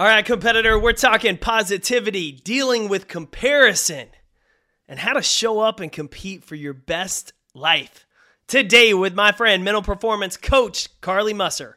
All right, competitor, we're talking positivity, dealing with comparison, and how to show up and compete for your best life. Today, with my friend, mental performance coach Carly Musser.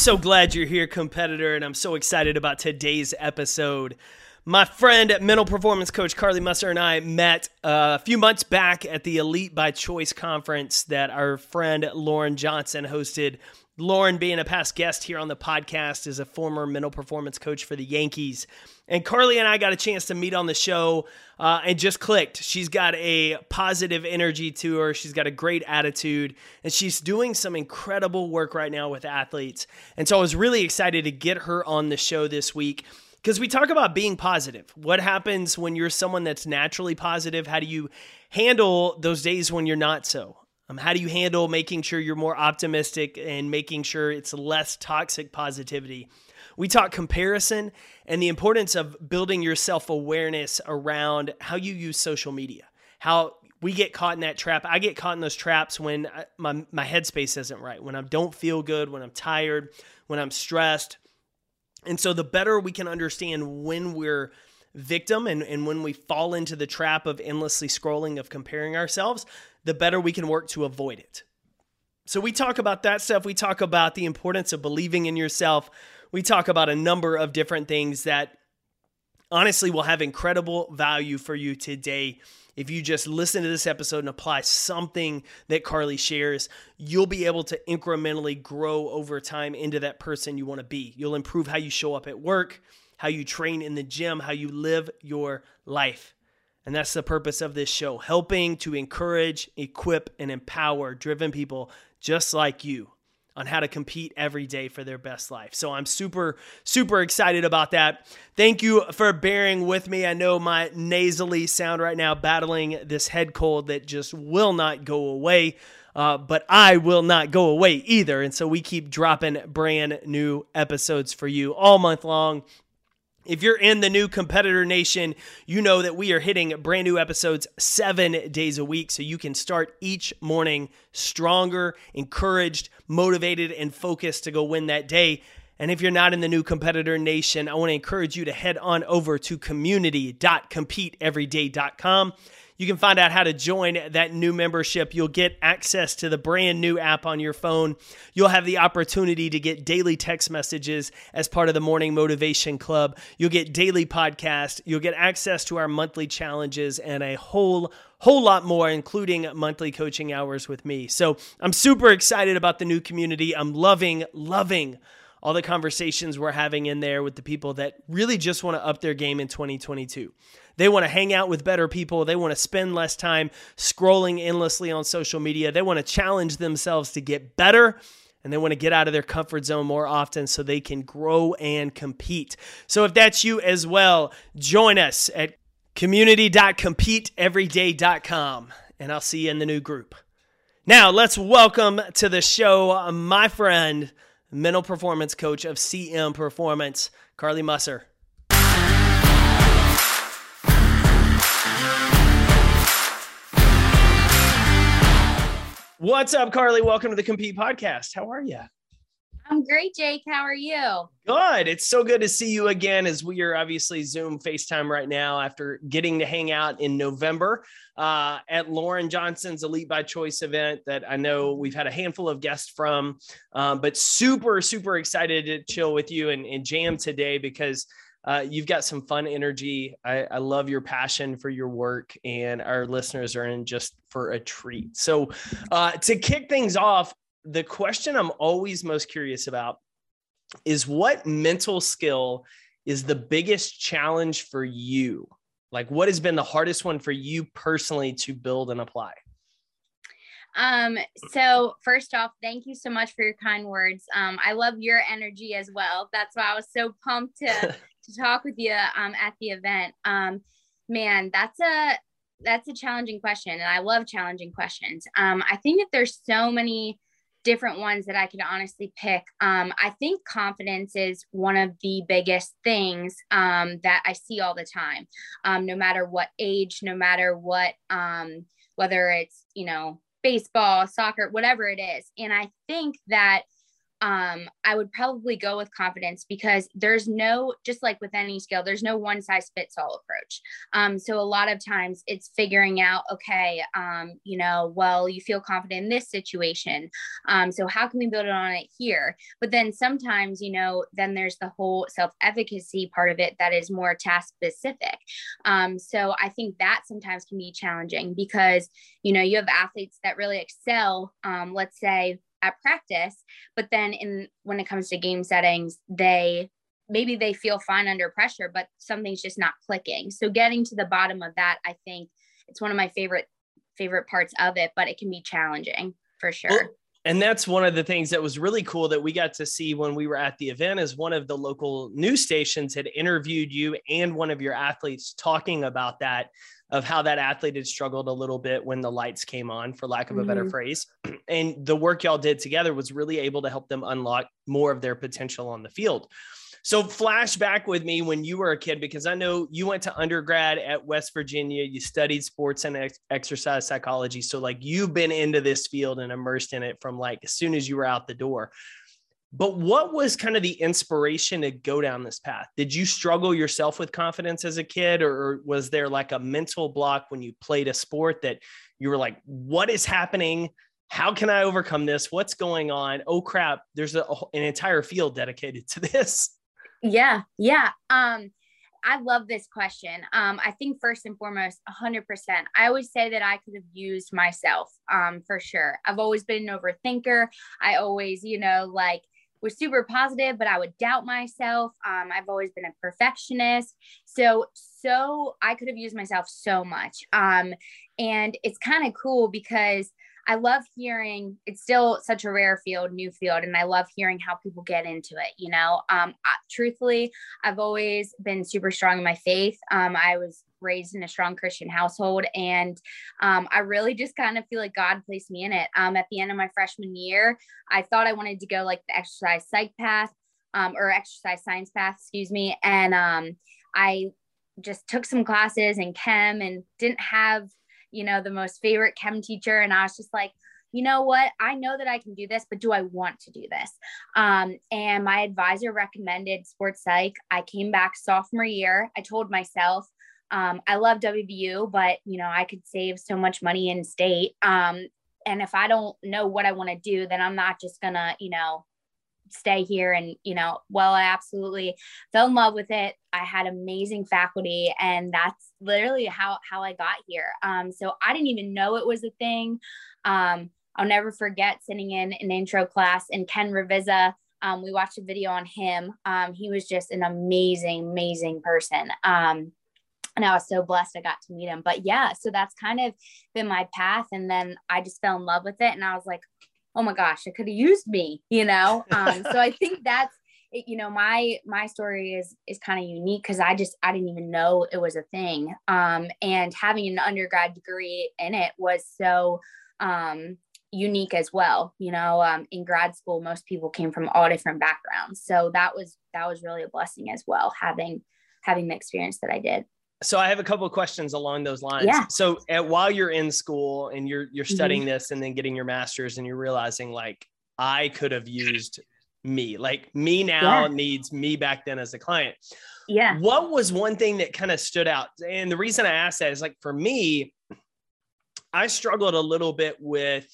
So glad you're here, competitor, and I'm so excited about today's episode. My friend, mental performance coach Carly Musser, and I met uh, a few months back at the Elite by Choice conference that our friend Lauren Johnson hosted. Lauren, being a past guest here on the podcast, is a former mental performance coach for the Yankees. And Carly and I got a chance to meet on the show uh, and just clicked. She's got a positive energy to her. She's got a great attitude, and she's doing some incredible work right now with athletes. And so I was really excited to get her on the show this week because we talk about being positive. What happens when you're someone that's naturally positive? How do you handle those days when you're not so? Um, how do you handle making sure you're more optimistic and making sure it's less toxic positivity? We talk comparison and the importance of building your self awareness around how you use social media, how we get caught in that trap. I get caught in those traps when I, my, my headspace isn't right, when I don't feel good, when I'm tired, when I'm stressed. And so the better we can understand when we're victim and, and when we fall into the trap of endlessly scrolling, of comparing ourselves, the better we can work to avoid it. So we talk about that stuff. We talk about the importance of believing in yourself we talk about a number of different things that honestly will have incredible value for you today. If you just listen to this episode and apply something that Carly shares, you'll be able to incrementally grow over time into that person you want to be. You'll improve how you show up at work, how you train in the gym, how you live your life. And that's the purpose of this show helping to encourage, equip, and empower driven people just like you on how to compete every day for their best life. So I'm super, super excited about that. Thank you for bearing with me. I know my nasally sound right now, battling this head cold that just will not go away. Uh, but I will not go away either. And so we keep dropping brand new episodes for you all month long. If you're in the new competitor nation, you know that we are hitting brand new episodes seven days a week. So you can start each morning stronger, encouraged, motivated, and focused to go win that day. And if you're not in the new competitor nation, I want to encourage you to head on over to community.competeeveryday.com. You can find out how to join that new membership. You'll get access to the brand new app on your phone. You'll have the opportunity to get daily text messages as part of the Morning Motivation Club. You'll get daily podcasts. You'll get access to our monthly challenges and a whole whole lot more, including monthly coaching hours with me. So I'm super excited about the new community. I'm loving, loving all the conversations we're having in there with the people that really just want to up their game in 2022. They want to hang out with better people. They want to spend less time scrolling endlessly on social media. They want to challenge themselves to get better and they want to get out of their comfort zone more often so they can grow and compete. So if that's you as well, join us at community.competeeveryday.com and I'll see you in the new group. Now, let's welcome to the show my friend, mental performance coach of CM Performance, Carly Musser. What's up, Carly? Welcome to the Compete Podcast. How are you? I'm great, Jake. How are you? Good. It's so good to see you again as we are obviously Zoom FaceTime right now after getting to hang out in November uh, at Lauren Johnson's Elite by Choice event that I know we've had a handful of guests from, um, but super, super excited to chill with you and, and jam today because uh, you've got some fun energy. I, I, love your passion for your work, and our listeners are in just for a treat. So, uh, to kick things off, the question I'm always most curious about is what mental skill is the biggest challenge for you? Like, what has been the hardest one for you personally to build and apply? Um, so first off, thank you so much for your kind words. Um, I love your energy as well. That's why I was so pumped to to talk with you um at the event. Um, man, that's a that's a challenging question, and I love challenging questions. Um, I think that there's so many different ones that I could honestly pick. Um, I think confidence is one of the biggest things um, that I see all the time, um, no matter what age, no matter what, um, whether it's, you know, baseball, soccer, whatever it is. And I think that um, I would probably go with confidence because there's no, just like with any skill, there's no one size fits all approach. Um, so a lot of times it's figuring out, okay, um, you know, well, you feel confident in this situation. Um, so how can we build it on it here? But then sometimes, you know, then there's the whole self efficacy part of it that is more task specific. Um, so I think that sometimes can be challenging because, you know, you have athletes that really excel, um, let's say, at practice but then in when it comes to game settings they maybe they feel fine under pressure but something's just not clicking. So getting to the bottom of that i think it's one of my favorite favorite parts of it but it can be challenging for sure. Well, and that's one of the things that was really cool that we got to see when we were at the event is one of the local news stations had interviewed you and one of your athletes talking about that of how that athlete had struggled a little bit when the lights came on, for lack of a better mm-hmm. phrase. And the work y'all did together was really able to help them unlock more of their potential on the field. So, flashback with me when you were a kid, because I know you went to undergrad at West Virginia, you studied sports and ex- exercise psychology. So, like, you've been into this field and immersed in it from like as soon as you were out the door. But what was kind of the inspiration to go down this path? Did you struggle yourself with confidence as a kid, or was there like a mental block when you played a sport that you were like, what is happening? How can I overcome this? What's going on? Oh crap, there's a, an entire field dedicated to this. Yeah, yeah. Um, I love this question. Um, I think first and foremost, 100%. I always say that I could have used myself um, for sure. I've always been an overthinker. I always, you know, like was super positive, but I would doubt myself. Um, I've always been a perfectionist. So, so I could have used myself so much. Um, and it's kind of cool because I love hearing it's still such a rare field, new field, and I love hearing how people get into it. You know, um, I, truthfully, I've always been super strong in my faith. Um, I was raised in a strong Christian household, and um, I really just kind of feel like God placed me in it. Um, at the end of my freshman year, I thought I wanted to go like the exercise psych path um, or exercise science path, excuse me, and um, I just took some classes in chem and didn't have you know, the most favorite chem teacher. And I was just like, you know what? I know that I can do this, but do I want to do this? Um, and my advisor recommended sports psych. I came back sophomore year. I told myself, um, I love WVU, but you know, I could save so much money in state. Um, and if I don't know what I want to do, then I'm not just gonna, you know, stay here and you know well i absolutely fell in love with it i had amazing faculty and that's literally how how i got here um, so i didn't even know it was a thing um, i'll never forget sitting in an intro class and ken ravizza um, we watched a video on him um, he was just an amazing amazing person um, and I was so blessed I got to meet him. But yeah, so that's kind of been my path. And then I just fell in love with it. And I was like, oh my gosh, it could have used me, you know? Um, so I think that's, it, you know, my, my story is, is kind of unique cause I just, I didn't even know it was a thing. Um, and having an undergrad degree in it was so, um, unique as well. You know, um, in grad school, most people came from all different backgrounds. So that was, that was really a blessing as well, having, having the experience that I did so I have a couple of questions along those lines. Yeah. So at, while you're in school and you're you're mm-hmm. studying mm-hmm. this and then getting your master's and you're realizing like I could have used me, like me now yeah. needs me back then as a client. Yeah. What was one thing that kind of stood out? And the reason I asked that is like for me, I struggled a little bit with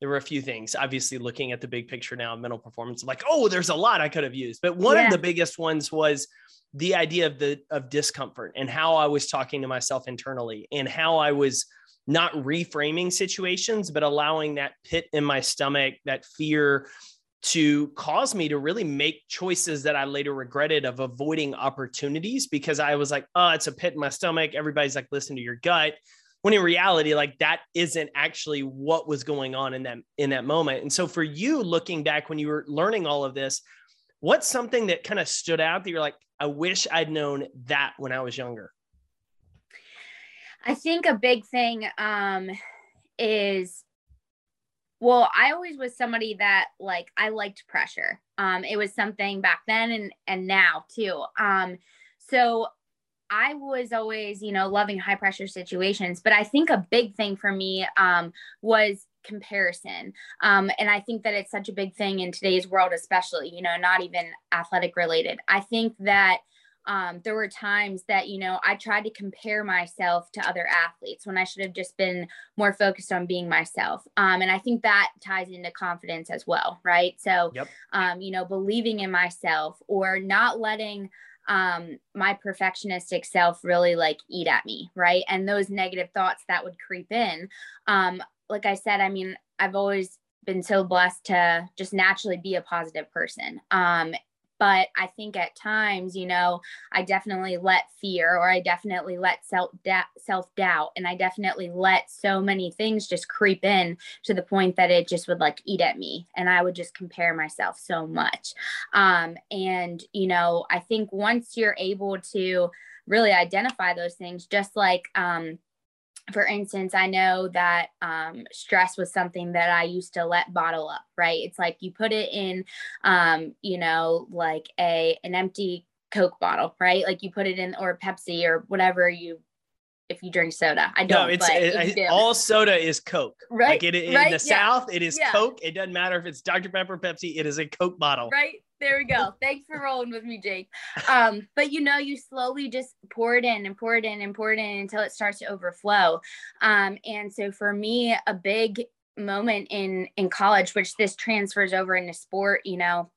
there were a few things obviously looking at the big picture now mental performance like oh there's a lot i could have used but one yeah. of the biggest ones was the idea of the of discomfort and how I was talking to myself internally and how I was not reframing situations, but allowing that pit in my stomach, that fear to cause me to really make choices that I later regretted of avoiding opportunities because I was like, oh, it's a pit in my stomach. Everybody's like, listen to your gut. When in reality, like that isn't actually what was going on in that in that moment. And so for you looking back when you were learning all of this, what's something that kind of stood out that you're like, I wish I'd known that when I was younger? I think a big thing um, is well, I always was somebody that like I liked pressure. Um, it was something back then and and now too. Um, so I was always, you know, loving high pressure situations, but I think a big thing for me um, was comparison. Um, and I think that it's such a big thing in today's world, especially, you know, not even athletic related. I think that um, there were times that you know i tried to compare myself to other athletes when i should have just been more focused on being myself um, and i think that ties into confidence as well right so yep. um, you know believing in myself or not letting um, my perfectionistic self really like eat at me right and those negative thoughts that would creep in um, like i said i mean i've always been so blessed to just naturally be a positive person. Um, but i think at times you know i definitely let fear or i definitely let self self doubt and i definitely let so many things just creep in to the point that it just would like eat at me and i would just compare myself so much. Um, and you know i think once you're able to really identify those things just like um, for instance, I know that um, stress was something that I used to let bottle up, right? It's like you put it in, um, you know, like a an empty Coke bottle, right? Like you put it in or Pepsi or whatever you if you drink soda. I don't. No, it's it, all soda is Coke. Right. Like it, in right? the yeah. South, it is yeah. Coke. It doesn't matter if it's Dr. Pepper, Pepsi. It is a Coke bottle. Right. There we go. Thanks for rolling with me, Jake. Um, but you know, you slowly just pour it in and pour it in and pour it in until it starts to overflow. Um, and so for me, a big moment in in college, which this transfers over into sport, you know,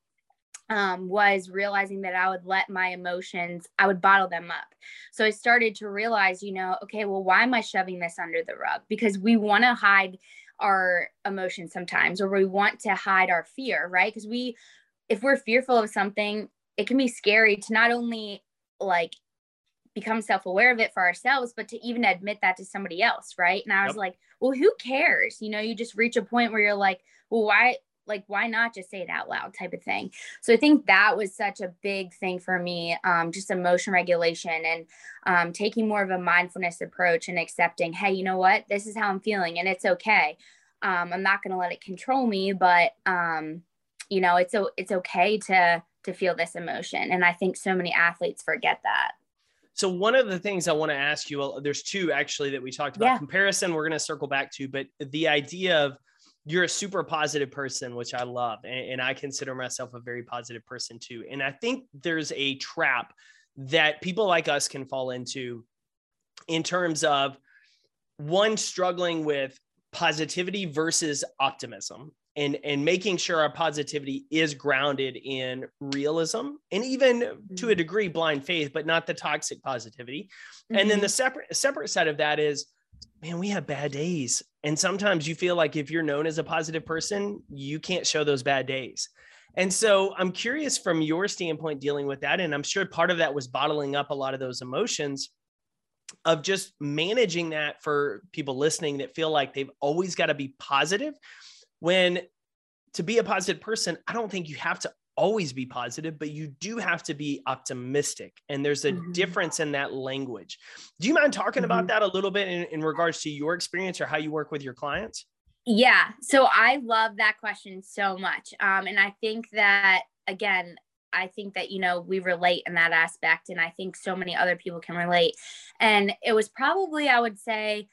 um, was realizing that I would let my emotions, I would bottle them up. So I started to realize, you know, okay, well, why am I shoving this under the rug? Because we want to hide our emotions sometimes, or we want to hide our fear, right? Because we, if we're fearful of something, it can be scary to not only like become self-aware of it for ourselves but to even admit that to somebody else right? And i was yep. like well who cares? You know you just reach a point where you're like well why like why not just say it out loud type of thing? So i think that was such a big thing for me um, just emotion regulation and um, taking more of a mindfulness approach and accepting hey you know what? This is how i'm feeling and it's okay. Um, i'm not going to let it control me but um, you know it's it's okay to to feel this emotion and i think so many athletes forget that so one of the things I want to ask you, there's two actually that we talked about. Yeah. Comparison, we're going to circle back to, but the idea of you're a super positive person, which I love. And, and, I consider myself a very positive person too. And I think there's a trap that people like us can fall into in terms of one struggling with positivity versus optimism and and making sure our positivity is grounded in realism and even mm-hmm. to a mm-hmm. degree blind faith but not the toxic positivity mm-hmm. and then the mm-hmm. separate separate side of that is man, we have bad days. And sometimes you feel like if you're known as a positive person, you can't show those bad days. And so I'm curious from your standpoint dealing with that. And I'm sure part of that was bottling up a lot of those emotions of just managing that for people listening that feel like they've always got to be positive. When to be a positive person, I don't think you have to always be positive, but you do have to be optimistic. And there's a mm-hmm. difference in that language. Do you mind talking mm-hmm. about that a little bit in, in regards to your experience or how you work with your clients? Yeah. So I love that question so much. Um, and I think that, again, I think that, you know, we relate in that aspect. And I think so many other people can relate. And it was probably, I would say,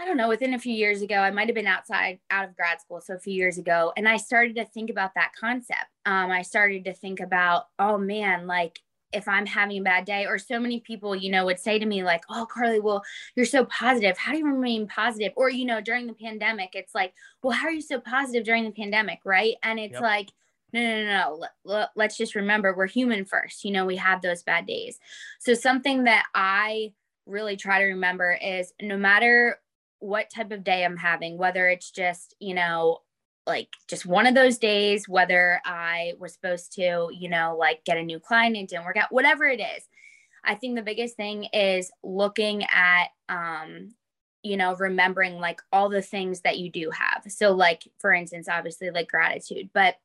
I don't know, within a few years ago, I might have been outside out of grad school, so a few years ago, and I started to think about that concept. Um, I started to think about, oh man, like if I'm having a bad day, or so many people, you know, would say to me, like, oh, Carly, well, you're so positive. How do you remain positive? Or, you know, during the pandemic, it's like, well, how are you so positive during the pandemic? Right. And it's yep. like, no, no, no, no. Let's just remember we're human first. You know, we have those bad days. So, something that I really try to remember is no matter what type of day I'm having, whether it's just, you know, like just one of those days, whether I was supposed to, you know, like get a new client and didn't work out, whatever it is. I think the biggest thing is looking at, um, you know, remembering like all the things that you do have. So, like, for instance, obviously, like gratitude, but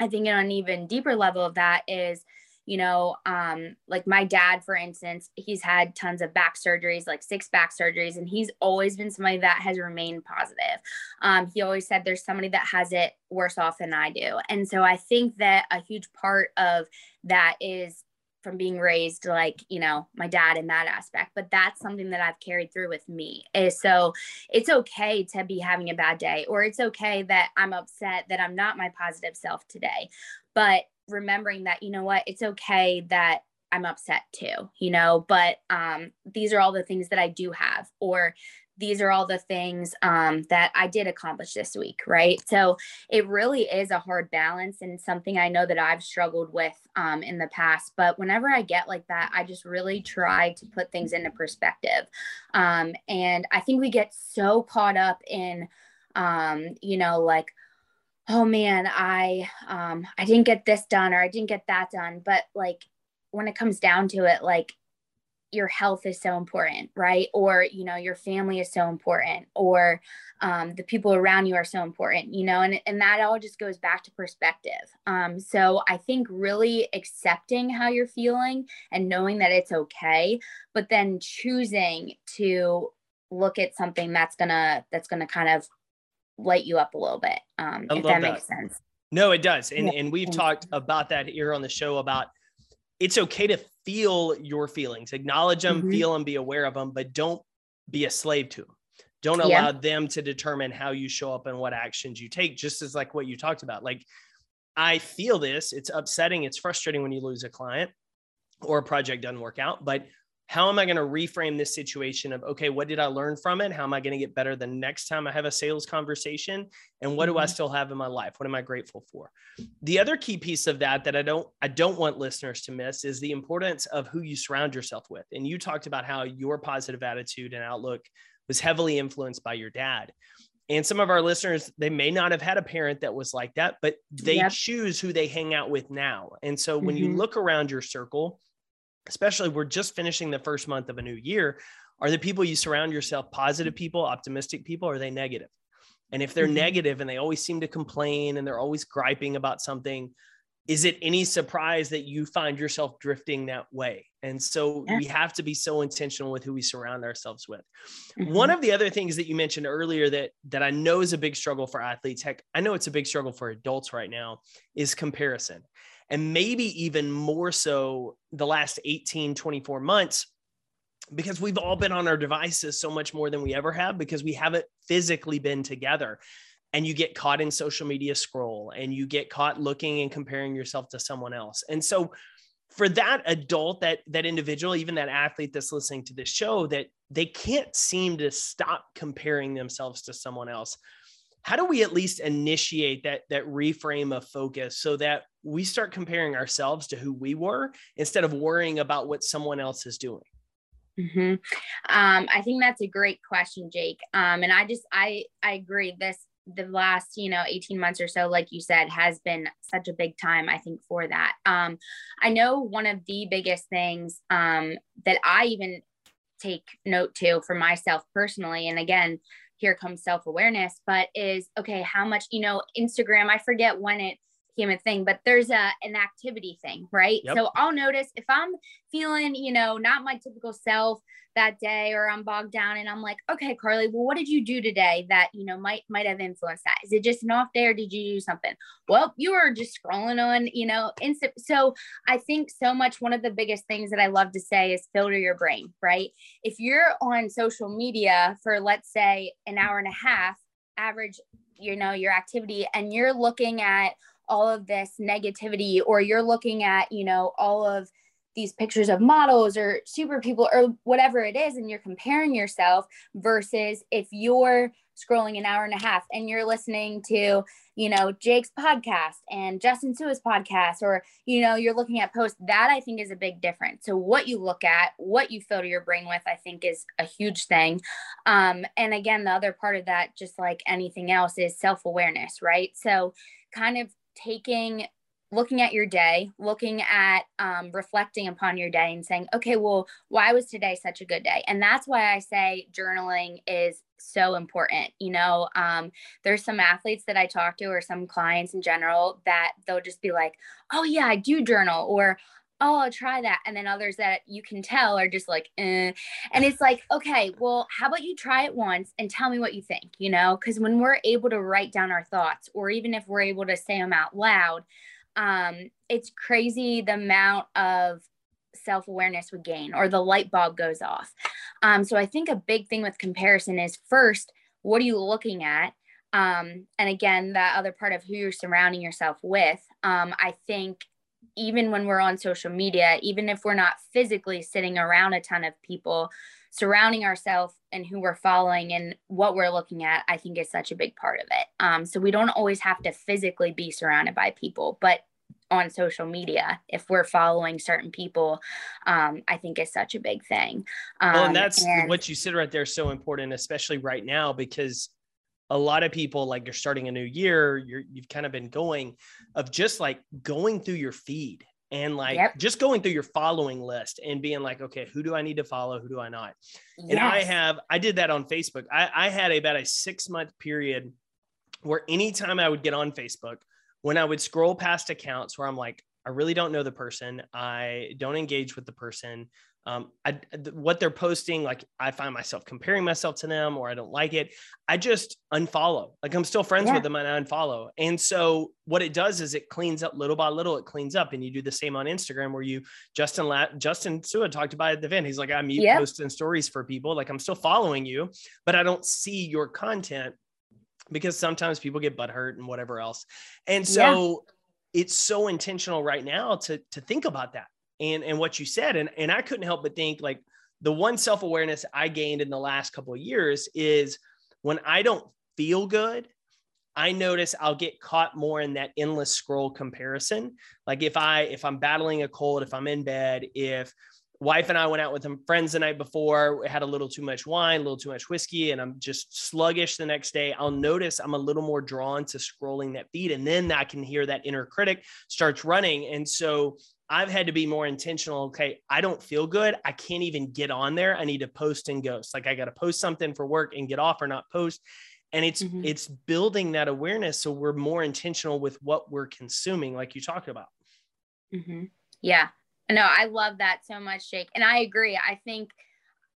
I think on an even deeper level of that is, you know um like my dad for instance he's had tons of back surgeries like six back surgeries and he's always been somebody that has remained positive. Um he always said there's somebody that has it worse off than i do. And so i think that a huge part of that is from being raised like you know my dad in that aspect but that's something that i've carried through with me is so it's okay to be having a bad day or it's okay that i'm upset that i'm not my positive self today. But remembering that you know what it's okay that i'm upset too you know but um these are all the things that i do have or these are all the things um, that I did accomplish this week, right? So it really is a hard balance and something I know that I've struggled with um, in the past. But whenever I get like that, I just really try to put things into perspective. Um, and I think we get so caught up in, um, you know, like, oh man i um i didn't get this done or i didn't get that done. But like when it comes down to it like your health is so important right? Or you know your family is so important or um, the people around you are so important you know and, and that all just goes back to perspective. Um, so i think really accepting how you're feeling and knowing that it's okay but then choosing to look at something that's gonna that's gonna kind of light you up a little bit. Um, if that, that, makes sense. No, it does. And, yeah. and we've talked about that here on the show about it's okay to feel your feelings, acknowledge them, mm-hmm. feel them, be aware of them, but don't be a slave to them. Don't allow yeah. them to determine how you show up and what actions you take, just as like what you talked about. Like, I feel this, it's upsetting, it's frustrating when you lose a client or a project doesn't work out, but how am I going to reframe this situation of, okay, what did I learn from it? How am I going to get better the next time I have a sales conversation? And what do I mm-hmm. still have in my life? What am I grateful for? The other key piece of that that I don't, I don't want listeners to miss is the importance of who you surround yourself with. And you talked about how your positive attitude and outlook was heavily influenced by your dad. And some of our listeners, they may not have had a parent that was like that, but they yep. choose who they hang out with now. And so when mm-hmm. you look around your circle, especially we're just finishing the first month of a new year are the people you surround yourself positive people optimistic people or are they negative? And if they're mm-hmm. negative and they always seem to complain and they're always griping about something is it any surprise that you find yourself drifting that way? And so we have to be so intentional with who we surround ourselves with. Mm-hmm. one of the other things that you mentioned earlier that that i know is a big struggle for athletes heck i know it's a big struggle for adults right now is comparison and maybe even more so the last 18, 24 months, because we've all been on our devices so much more than we ever have because we haven't physically been together. And you get caught in social media scroll and you get caught looking and comparing yourself to someone else. And so, for that adult that that individual even that athlete that's listening to this show that they can't seem to stop comparing themselves to someone else how do we at least initiate that that reframe of focus so that we start comparing ourselves to who we were instead of worrying about what someone else is doing? Mm-hmm. um, i think that's a great question jake. Um, and i just i i agree. This the last you know 18 months or so like you said has been such a big time i think for that. Um, i know one of the biggest things um, that i even take note to for myself personally and again here comes self awareness, but is okay, how much, you know, Instagram, I forget when it a thing, but there's a an activity thing, right? Yep. So I'll notice if I'm feeling, you know, not my typical self that day or I'm bogged down and I'm like, okay, Carly, well, what did you do today that, you know, might might have influenced that? Is it just an off day or did you do something? Well, you were just scrolling on, you know, instant. So I think so much one of the biggest things that I love to say is filter your brain, right? If you're on social media for let's say an hour and a half, average, you know, your activity and you're looking at all of this negativity or you're looking at you know all of these pictures of models or super people or whatever it is and you're comparing yourself versus if you're scrolling an hour and a half and you're listening to, you know, Jake's podcast and Justin Su'a's podcast, or, you know, you're looking at posts, that I think is a big difference. So, what you look at, what you filter your brain with, I think is a huge thing. Um, and again, the other part of that, just like anything else, is self awareness, right? So, kind of taking looking at your day, looking at um, reflecting upon your day and saying, okay, well, why was today such a good day? And that's why I say journaling is so important. You know, um, there's some athletes that I talk to or some clients in general that they'll just be like, oh, yeah, I do journal or, oh, I'll try that. And then others that you can tell are just like, eh. and it's like, okay, well, how about you try it once and tell me what you think, you know? Because when we're able to write down our thoughts, or even if we're able to say them out loud, um, it's crazy the amount of self awareness we gain or the light bulb goes off. Um, so I think a big thing with comparison is first, what are you looking at? Um, and again, that other part of who you're surrounding yourself with. Um, I think even when we're on social media, even if we're not physically sitting around a ton of people, surrounding ourselves and who we're following and what we're looking at, I think is such a big part of it. Um, so we don't always have to physically be surrounded by people, but on social media, if we're following certain people, um, I think is such a big thing. Um, well, and that's and- what you said right there, so important, especially right now, because a lot of people like you're starting a new year you're you've kind of been going of just like going through your feed and like yep. just going through your following list and being like, okay, who do I need to follow? Who do I not? Yes. And I have, I did that on Facebook. I, I had about a six month period where anytime I would get on Facebook, when I would scroll past accounts where I'm like, I really don't know the person, I don't engage with the person um, I, what they're posting, like I find myself comparing myself to them or I don't like it. I just unfollow. Like I'm still friends yeah. with them and I unfollow. And so what it does is it cleans up little by little. It cleans up, and you do the same on Instagram where you Justin La- Justin Su'a talked about at the event. He's like I'm yep. posting stories for people. Like I'm still following you, but I don't see your content because sometimes people get butthurt and whatever else. And so. Yeah. It's so intentional right now to to think about that and and what you said and and I couldn't help but think like the one self-awareness I gained in the last couple of years is when I don't feel good I notice I'll get caught more in that endless scroll comparison. Like if I if I'm battling a cold, if I'm in bed, if wife and I went out with some friends the night before, had a little too much wine, a little too much whiskey, and I'm just sluggish the next day, I'll notice I'm a little more drawn to scrolling that feed. And then I can hear that inner critic starts running. And so I've had to be more intentional. Okay, I don't feel good. I can't even get on there. I need to post and ghost. Like I got to post something for work and get off or not post. And it's mm-hmm. it's building that awareness so we're more intentional with what we're consuming, like you talked about. Mm-hmm. Yeah, no, I love that so much, Jake, and I agree. I think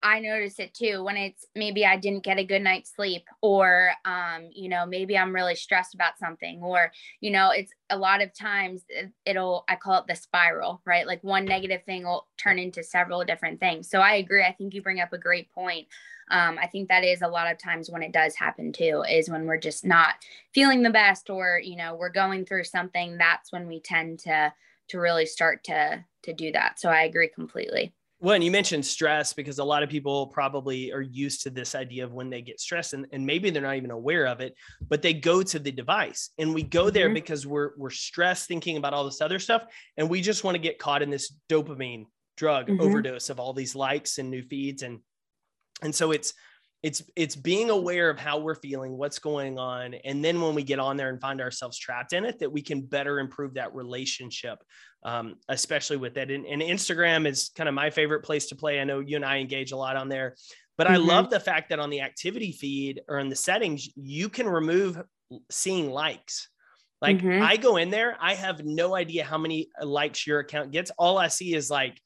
I notice it too when it's maybe I didn't get a good night's sleep, or, um, you know, maybe I'm really stressed about something, or, you know, it's a lot of times it'll, I call it the spiral, right? Like one negative thing will turn into several different things. So I agree. I think you bring up a great point. Um, I think that is a lot of times when it does happen too, is when we're just not feeling the best, or, you know, we're going through something. That's when we tend to, to really start to, to do that. So I agree completely. Well, and you mentioned stress because a lot of people probably are used to this idea of when they get stressed and, and maybe they're not even aware of it, but they go to the device and we go there mm-hmm. because we're we're stressed thinking about all this other stuff and we just want to get caught in this dopamine drug mm-hmm. overdose of all these likes and new feeds and and so it's it's it's being aware of how we're feeling what's going on and then when we get on there and find ourselves trapped in it that we can better improve that relationship um, especially with that and, and, instagram is kind of my favorite place to play i know you and i engage a lot on there but mm-hmm. i love the fact that on the activity feed or in the settings you can remove seeing likes like mm-hmm. i go in there i have no idea how many likes your account gets all i see is like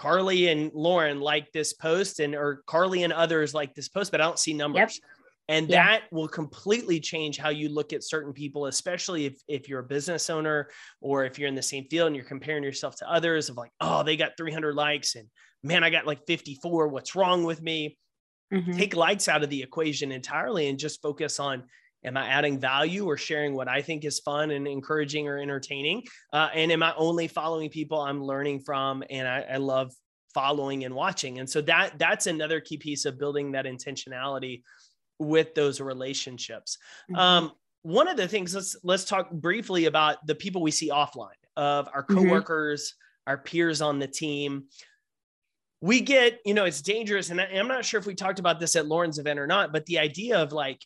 Carly and Lauren like this post and or Carly and others like this post, but I don't see numbers. Yep. And yeah. that will completely change how you look at certain people, especially if, if you're a business owner or if you're in the same field and you're comparing yourself to others of like, oh, they got 300 likes and man, I got like 54. What's wrong with me? Mm-hmm. Take likes out of the equation entirely and just focus on am i adding value or sharing what i think is fun and encouraging or entertaining uh, and am i only following people i'm learning from and I, I, love following and watching and so that that's another key piece of building that intentionality with those relationships. Mhm. Um, one of the things let's let's talk briefly about the people we see offline of our Mhm. coworkers, our peers on the team. We get, you know, it's dangerous, and I'm not sure if we talked about this at Lauren's event or not, but the idea of like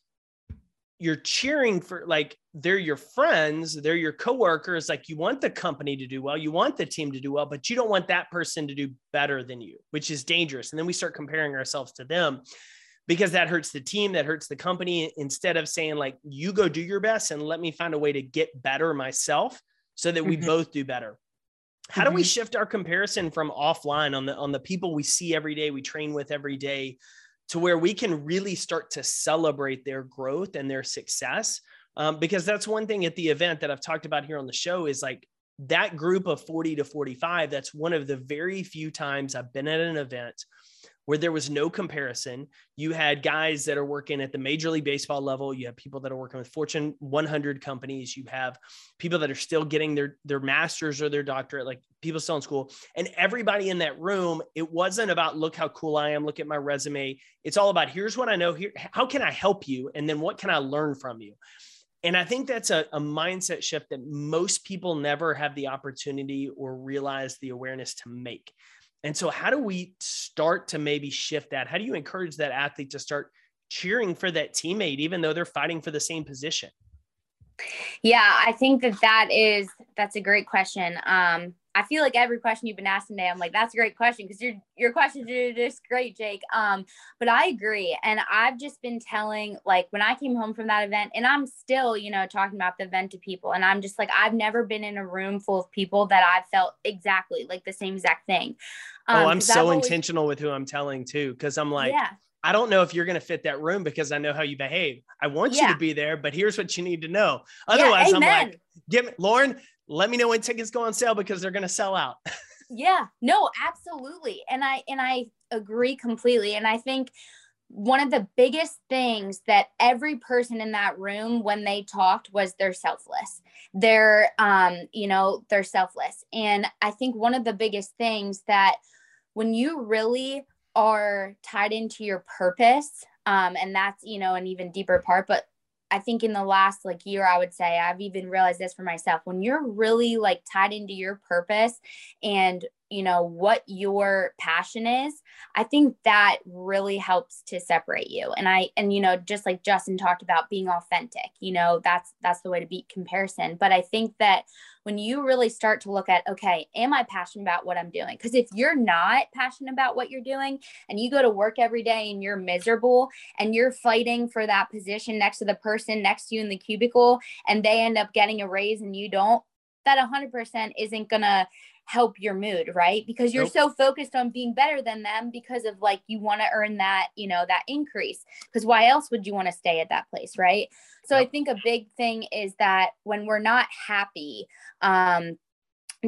you're cheering for like they're your friends, they're your coworkers. Like you want the company to do well, you want the team to do well, but you don't want that person to do better than you, which is dangerous. And then we start comparing ourselves to them because that hurts the team, that hurts the company. Instead of saying like you go do your best and let me find a way to get better myself, so that we Mhm. both do better. How do we Mhm. shift our comparison from offline on the on the people we see every day, we train with every day, to where we can really start to celebrate their growth and their success? Um, because that's one thing at the event that I've talked about here on the show is like that group of 40 to 45. That's one of the very few times I've been at an event where there was no comparison. You had guys that are working at the Major League Baseball level. You have people that are working with Fortune 100 companies. You have people that are still getting their their masters or their doctorate, like people still in school. And everybody in that room, it wasn't about look how cool I am, look at my resume. It's all about here's what I know. Here, how can I help you, and then what can I learn from you. And I think that's a, a mindset shift that most people never have the opportunity or realize the awareness to make. And so, how do we start to maybe shift that? How do you encourage that athlete to start cheering for that teammate, even though they're fighting for the same position? Yeah, I think that that is that's a great question. Um, I feel like every question you've been asking today, I'm like, that's a great question because your your questions are just great, Jake. Um, but I agree, and I've just been telling like when I came home from that event, and I'm still, you know, talking about the event to people, and I'm just like, I've never been in a room full of people that I've felt exactly like the same exact thing. Oh, Um, I'm 'cause I've so always- intentional with who I'm telling too, because I'm like, yeah, I don't know if you're going to fit that room because I know how you behave. I want you to be there, but here's what you need to know. yeah, Otherwise, I'm like, give me, Lauren, let me know when tickets go on sale because they're going to sell out. yeah no absolutely and i and i agree completely and i think one of the biggest things that every person in that room when they talked was they're selfless they're um you know they're selfless and i think one of the biggest things that when you really are tied into your purpose um and that's you know an even deeper part but I think in the last like year, I would say I've even realized this for myself. When you're really like tied into your purpose and you know what your passion is, I think that really helps to separate you. And I and you know just like Justin talked about being authentic, you know that's that's the way to beat comparison. But I think that when you really start to look at okay, am I passionate about what I'm doing? Because if you're not passionate about what you're doing and you go to work every day and you're miserable and you're fighting for that position next to the person next to you in the cubicle and they end up getting a raise and you don't that 100% isn't going to help your mood right? Because you're Nope. so focused on being better than them because of like you want to earn that you know that increase. Because why else would you want to stay at that place right? So i think a big thing is that when we're not happy um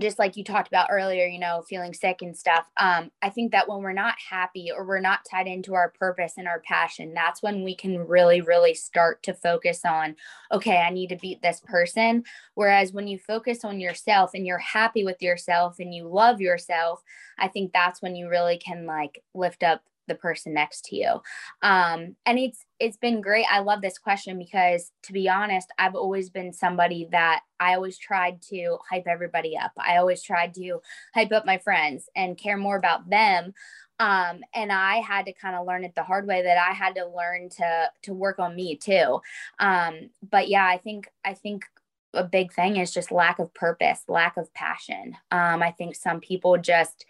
just like you talked about earlier, you know, feeling sick and stuff. Um, I think that when we're not happy or we're not tied into our purpose and our passion, that's when we can really, really start to focus on, okay, I need to beat this person. Whereas when you focus on yourself and you're happy with yourself and you love yourself, I think that's when you really can like lift up the person next to you. Um and it's it's been great. I love this question because to be honest i've always been somebody that i always tried to hype everybody up. I always tried to hype up my friends and care more about them. Um and i had to kind of learn it the hard way that i had to learn to to work on me too. Um but yeah i think i think a big thing is just lack of purpose lack of passion. Um i think some people just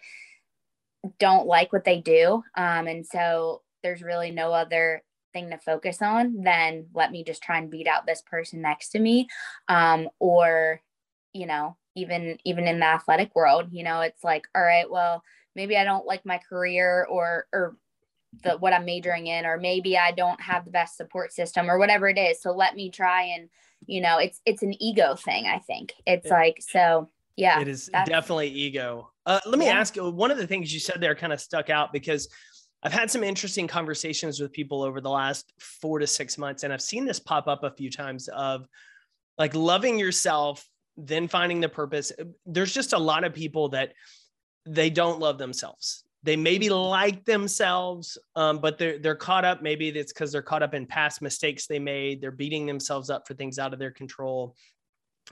don't like what they do. Um, and so there's really no other thing to focus on than let me just try and beat out this person next to me. Um, or, you know, even even in the athletic world, you know, it's like, all right, well, maybe I don't like my career or or the what I'm majoring in, or maybe I don't have the best support system or whatever it is. So let me try and, you know, it's it's an ego thing, I think. It's Yeah. like so yeah. it is definitely ego. Uh, let me Yeah. ask you one of the things you said there kind of stuck out because I've had some interesting conversations with people over the last four to six months, and I've seen this pop up a few times of like loving yourself, then finding the purpose. There's just a lot of people that they don't love themselves. they maybe like themselves, um, but they're they're caught up. Maybe it's because they're caught up in past mistakes they made. They're beating themselves up for things out of their control.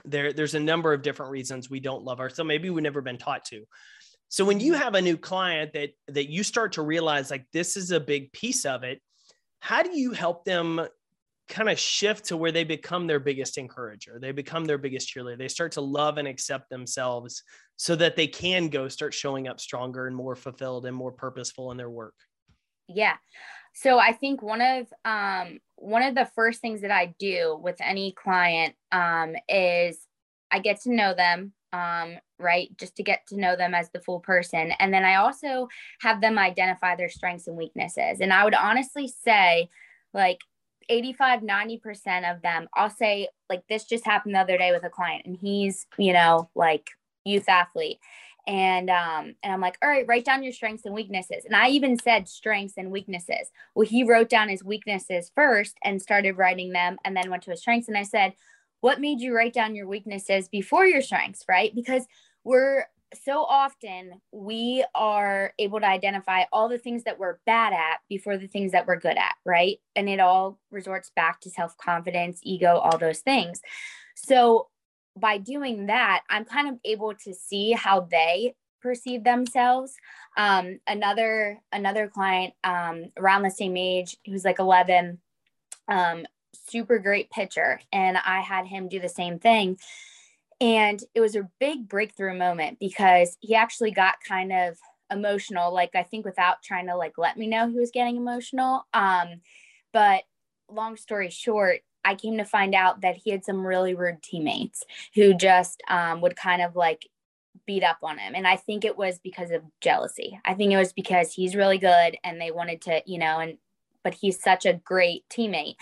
There, there's a number of different reasons we don't love ourselves. Maybe we've never been taught to. So when you have a new client that that you start to realize like this is a big piece of it, how do you help them kind of shift to where they become their biggest encourager. They become their biggest cheerleader. They start to love and accept themselves so that they can go start showing up stronger and more fulfilled and more purposeful in their work. Yeah. So I think one of um, one of the first things that I do with any client um, is I get to know them, um, right? Just to get to know them as the full person, and then I also have them identify their strengths and weaknesses. And I would honestly say, like 85 90% of them i'll say like this just happened the other day with a client and he's you know like youth athlete and um and i'm like all right write down your strengths and weaknesses. And i even said strengths and weaknesses. Well he wrote down his weaknesses first and started writing them and then went to his strengths. And i said what made you write down your weaknesses before your strengths? Right? Because we're so often we are able to identify all the things that we're bad at before the things that we're good at, right? And it all resorts back to self confidence, ego, all those things. So by doing that, I'm kind of able to see how they perceive themselves. Um, another another client um, around the same age who's like 11, um, super great pitcher, and I had him do the same thing and it was a big breakthrough moment because he actually got kind of emotional, like I think without trying to like let me know he was getting emotional. Um, but long story short, I came to find out that he had some really rude teammates who just um, would kind of like beat up on him. And I think it was because of jealousy. I think it was because he's really good and they wanted to, you know, and but he's such a great teammate.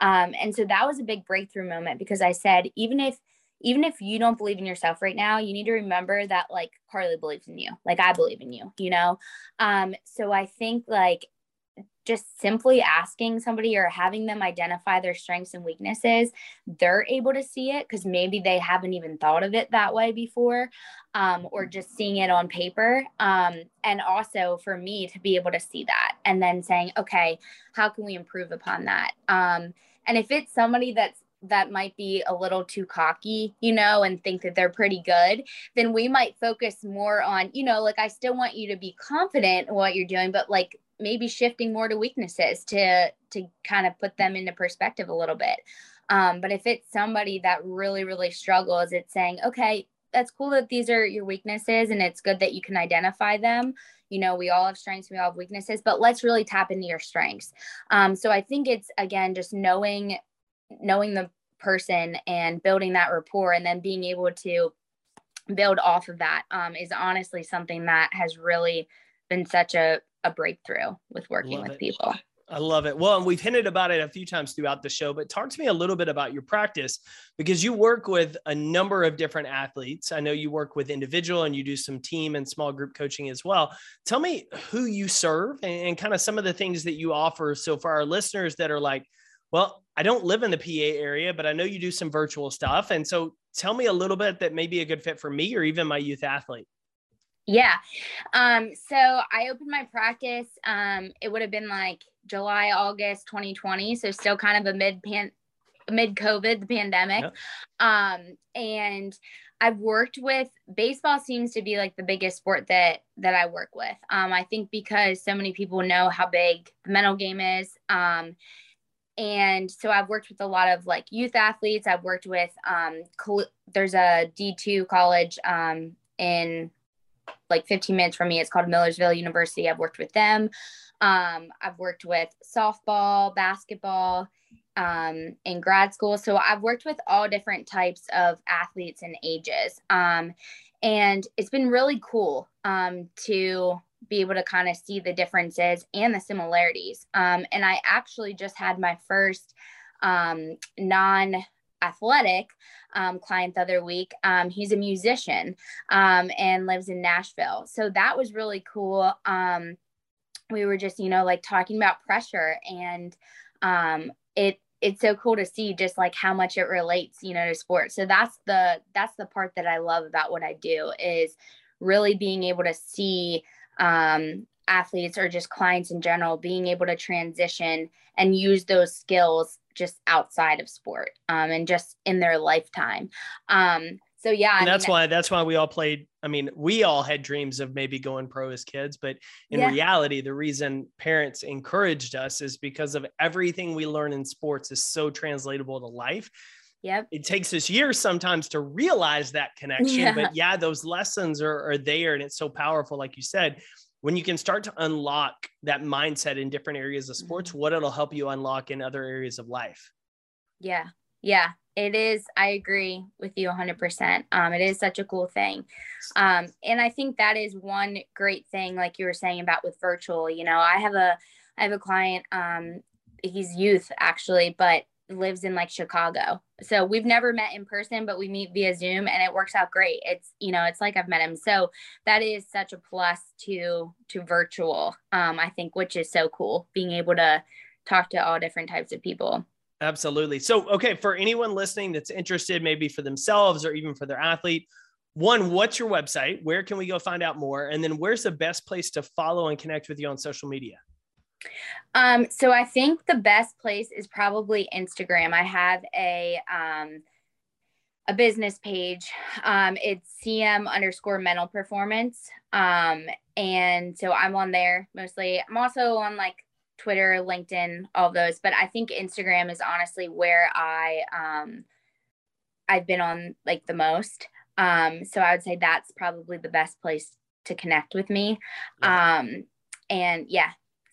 Um, and so that was a big breakthrough moment because I said, even if even if you don't believe in yourself right now, you need to remember that like Carly believes in you, like I believe in you, you know? Um, so I think like just simply asking somebody or having them identify their strengths and weaknesses, they're able to see it because maybe they haven't even thought of it that way before, um, or just seeing it on paper. Um, and also for me to be able to see that and then saying, okay, how can we improve upon that? Um, and if it's somebody that's that might be a little too cocky, you know, and think that they're pretty good, then we might focus more on, you know, like I still want you to be confident in what you're doing, but like maybe shifting more to weaknesses to to kind of put them into perspective a little bit. Um, but if it's somebody that really, really struggles, it's saying, okay, that's cool that these are your weaknesses and it's good that you can identify them. You know, we all have strengths, we all have weaknesses, but let's really tap into your strengths. Um, so I think it's again just knowing knowing the person and building that rapport and then being able to build off of that um, is honestly something that has really been such a, a breakthrough with working Love with it. people. I love it. Well, and we've hinted about it a few times throughout the show, but talk to me a little bit about your practice because you work with a number of different athletes. I know you work with individual and you do some team and small group coaching as well. Tell me who you serve and, and kind of some of the things that you offer. So, for our listeners that are like, well, I don't live in the PA area, but I know you do some virtual stuff. And so tell me a little bit that may be a good fit for me or even my youth athlete. Yeah. Um, so I opened my practice. Um, it would have been like July, August 2020. So still kind of a mid pan mid COVID, the pandemic. Yep. Um, and I've worked with baseball seems to be like the biggest sport that that I work with. Um, I think because so many people know how big the mental game is. Um, and so I've worked with a lot of like youth athletes. I've worked with um, there's a D2 college um, in like 15 minutes from me. It's called Millersville University. I've worked with them. Um, I've worked with softball, basketball um, in grad school. So I've worked with all different types of athletes and ages. Um, and it's been really cool um, to be able to kind of see the differences and the similarities. Um, and I actually just had my first um, non athletic um, client the other week. Um, he's a musician um, and lives in Nashville. So that was really cool. Um, we were just, you know, like talking about pressure and um, it, it's so cool to see just like how much it relates, you know, to sports. So that's the, that's the part that I love about what I do is really being able to see um, athletes or just clients in general being able to transition and use those skills just outside of sport um, and just in their lifetime. Um, so yeah, and that's mean, why that's why we all played. I mean, we all had dreams of maybe going pro as kids, but in yeah. reality, the reason parents encouraged us is because of everything we learn in sports is so translatable to life. Yep. It takes us years sometimes to realize that connection, yeah. but yeah, those lessons are, are there and it's so powerful. Like you said, when you can start to unlock that mindset in different areas of sports, mm-hmm. what it'll help you unlock in other areas of life. Yeah. Yeah it is i agree with you 100% um, it is such a cool thing um, and i think that is one great thing like you were saying about with virtual you know i have a i have a client um, he's youth actually but lives in like chicago so we've never met in person but we meet via zoom and it works out great it's you know it's like i've met him so that is such a plus to to virtual um, i think which is so cool being able to talk to all different types of people Absolutely. So, okay, for anyone listening that's interested, maybe for themselves or even for their athlete, one, what's your website? Where can we go find out more? And then where's the best place to follow and connect with you on social media? Um, so I think the best place is probably Instagram. I have a um, a business page. Um, it's CM underscore mental performance. Um, and so I'm on there mostly. I'm also on like Twitter, LinkedIn, all those. But I think Instagram is honestly where I um I've been on like the most. Um, so I would say that's probably the best place to connect with me. Um, and yeah,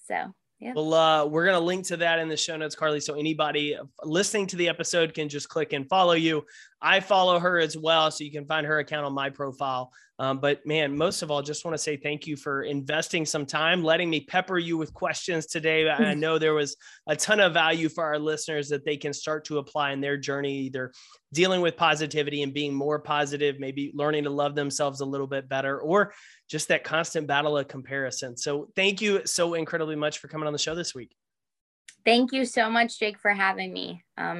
so yeah. Well, uh, we're going to link to that in the show notes, Carly. So anybody listening to the episode can just click and follow you. I follow her as well. So you can find her account on my profile. Um, but man, most of all, just want to say thank you for investing some time, letting me pepper you with questions today. I know there was a ton of value for our listeners that they can start to apply in their journey, either dealing with positivity and being more positive, maybe learning to love themselves a little bit better, or just that constant battle of comparison. So thank you so incredibly much for coming on the show this week. Thank you so much, Jake, for having me. Um-